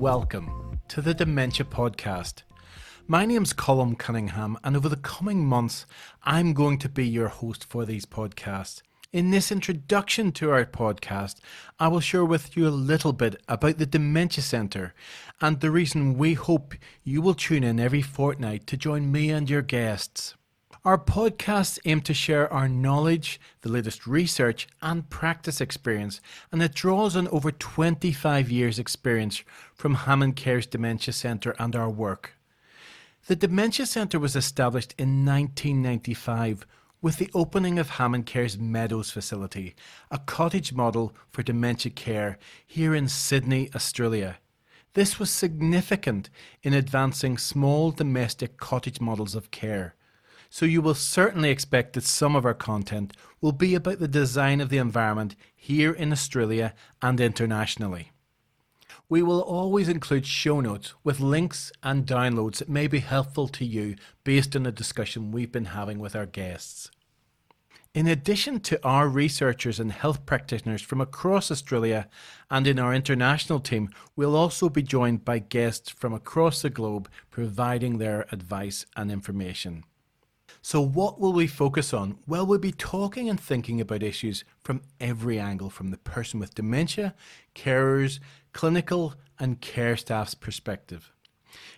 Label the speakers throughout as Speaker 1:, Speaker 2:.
Speaker 1: welcome to the Dementia Podcast. My name's Colm Cunningham, and over the coming months, I'm going to be your host for these podcasts. In this introduction to our podcast, I will share with you a little bit about the Dementia Centre and the reason we hope you will tune in every fortnight to join me and your guests. Our podcasts aim to share our knowledge, the latest research, and practice experience, and it draws on over 25 years' experience from HammondCare's Dementia Centre and our work. The Dementia Centre was established in 1995 with the opening of HammondCare's Meadows facility, a cottage model for dementia care here in Sydney, Australia. This was significant in advancing small domestic cottage models of care so you will certainly expect that some of our content will be about the design of the environment here in Australia and internationally. We will always include show notes with links and downloads that may be helpful to you based on the discussion we've been having with our guests. In addition to our researchers and health practitioners from across Australia and in our international team, we'll also be joined by guests from across the globe providing their advice and information. So, what will we focus on? Well, we'll be talking and thinking about issues from every angle from the person with dementia, carers, clinical, and care staff's perspective.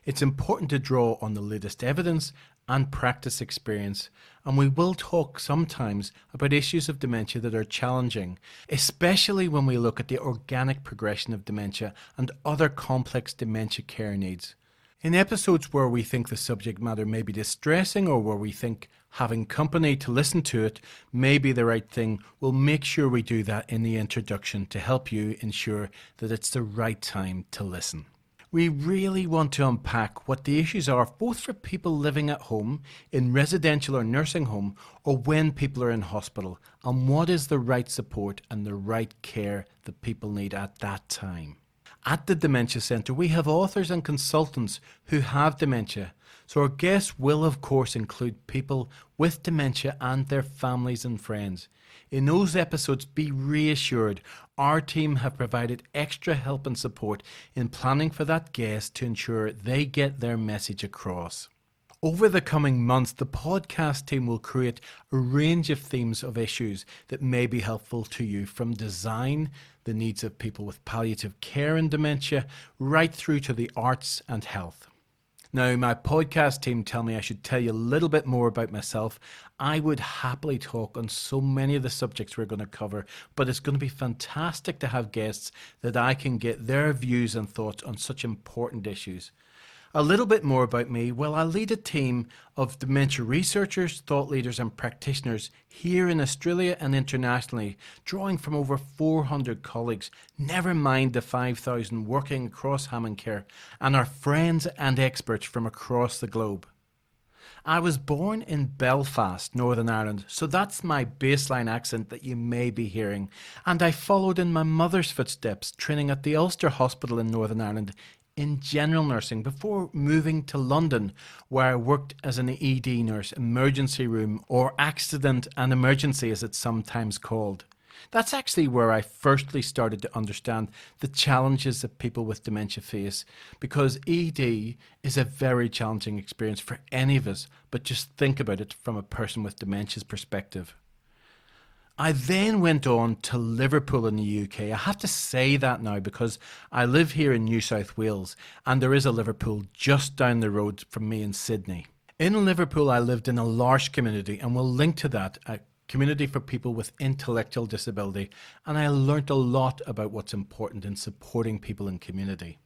Speaker 1: It's important to draw on the latest evidence and practice experience, and we will talk sometimes about issues of dementia that are challenging, especially when we look at the organic progression of dementia and other complex dementia care needs. In episodes where we think the subject matter may be distressing or where we think having company to listen to it may be the right thing, we'll make sure we do that in the introduction to help you ensure that it's the right time to listen. We really want to unpack what the issues are both for people living at home, in residential or nursing home, or when people are in hospital, and what is the right support and the right care that people need at that time. At the Dementia Centre, we have authors and consultants who have dementia. So, our guests will, of course, include people with dementia and their families and friends. In those episodes, be reassured our team have provided extra help and support in planning for that guest to ensure they get their message across. Over the coming months, the podcast team will create a range of themes of issues that may be helpful to you from design, the needs of people with palliative care and dementia, right through to the arts and health. Now, my podcast team tell me I should tell you a little bit more about myself. I would happily talk on so many of the subjects we're going to cover, but it's going to be fantastic to have guests that I can get their views and thoughts on such important issues. A little bit more about me. Well, I lead a team of dementia researchers, thought leaders, and practitioners here in Australia and internationally, drawing from over 400 colleagues, never mind the 5,000 working across HammondCare, and our friends and experts from across the globe. I was born in Belfast, Northern Ireland, so that's my baseline accent that you may be hearing. And I followed in my mother's footsteps, training at the Ulster Hospital in Northern Ireland in general nursing before moving to London, where I worked as an ED nurse, emergency room, or accident and emergency as it's sometimes called. That's actually where I firstly started to understand the challenges that people with dementia face because ED is a very challenging experience for any of us, but just think about it from a person with dementia's perspective. I then went on to Liverpool in the UK. I have to say that now because I live here in New South Wales and there is a Liverpool just down the road from me in Sydney. In Liverpool, I lived in a L'Arche community and we'll link to that a community for people with intellectual disability. And I learnt a lot about what's important in supporting people in community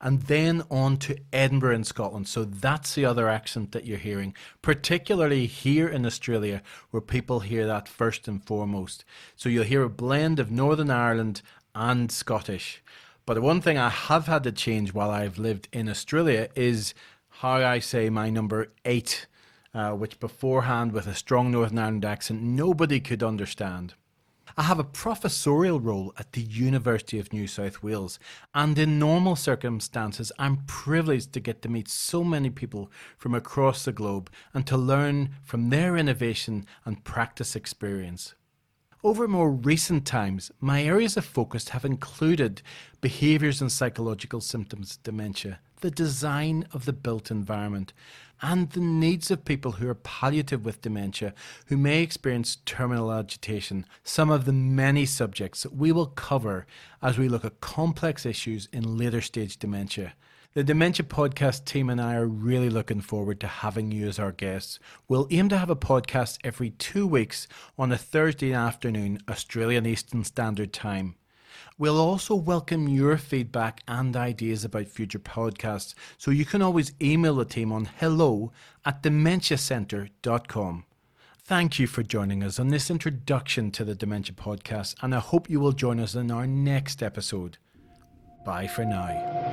Speaker 1: and then on to Edinburgh in Scotland. So that's the other accent that you're hearing, particularly here in Australia, where people hear that first and foremost. So you'll hear a blend of Northern Ireland and Scottish. But the one thing I have had to change while I've lived in Australia is how I say my number eight, uh, which beforehand, with a strong Northern Ireland accent, nobody could understand. I have a professorial role at the University of New South Wales, and in normal circumstances, I'm privileged to get to meet so many people from across the globe and to learn from their innovation and practice experience. Over more recent times, my areas of focus have included behaviours and psychological symptoms dementia, the design of the built environment, and the needs of people who are palliative with dementia who may experience terminal agitation, some of the many subjects that we will cover as we look at complex issues in later stage dementia. The Dementia Podcast team and I are really looking forward to having you as our guests. We'll aim to have a podcast every two weeks on a Thursday afternoon, Australian Eastern Standard Time. We'll also welcome your feedback and ideas about future podcasts, so you can always email the team on hello at dementiacentre.com. Thank you for joining us on this introduction to the Dementia Podcast, and I hope you will join us in our next episode. Bye for now.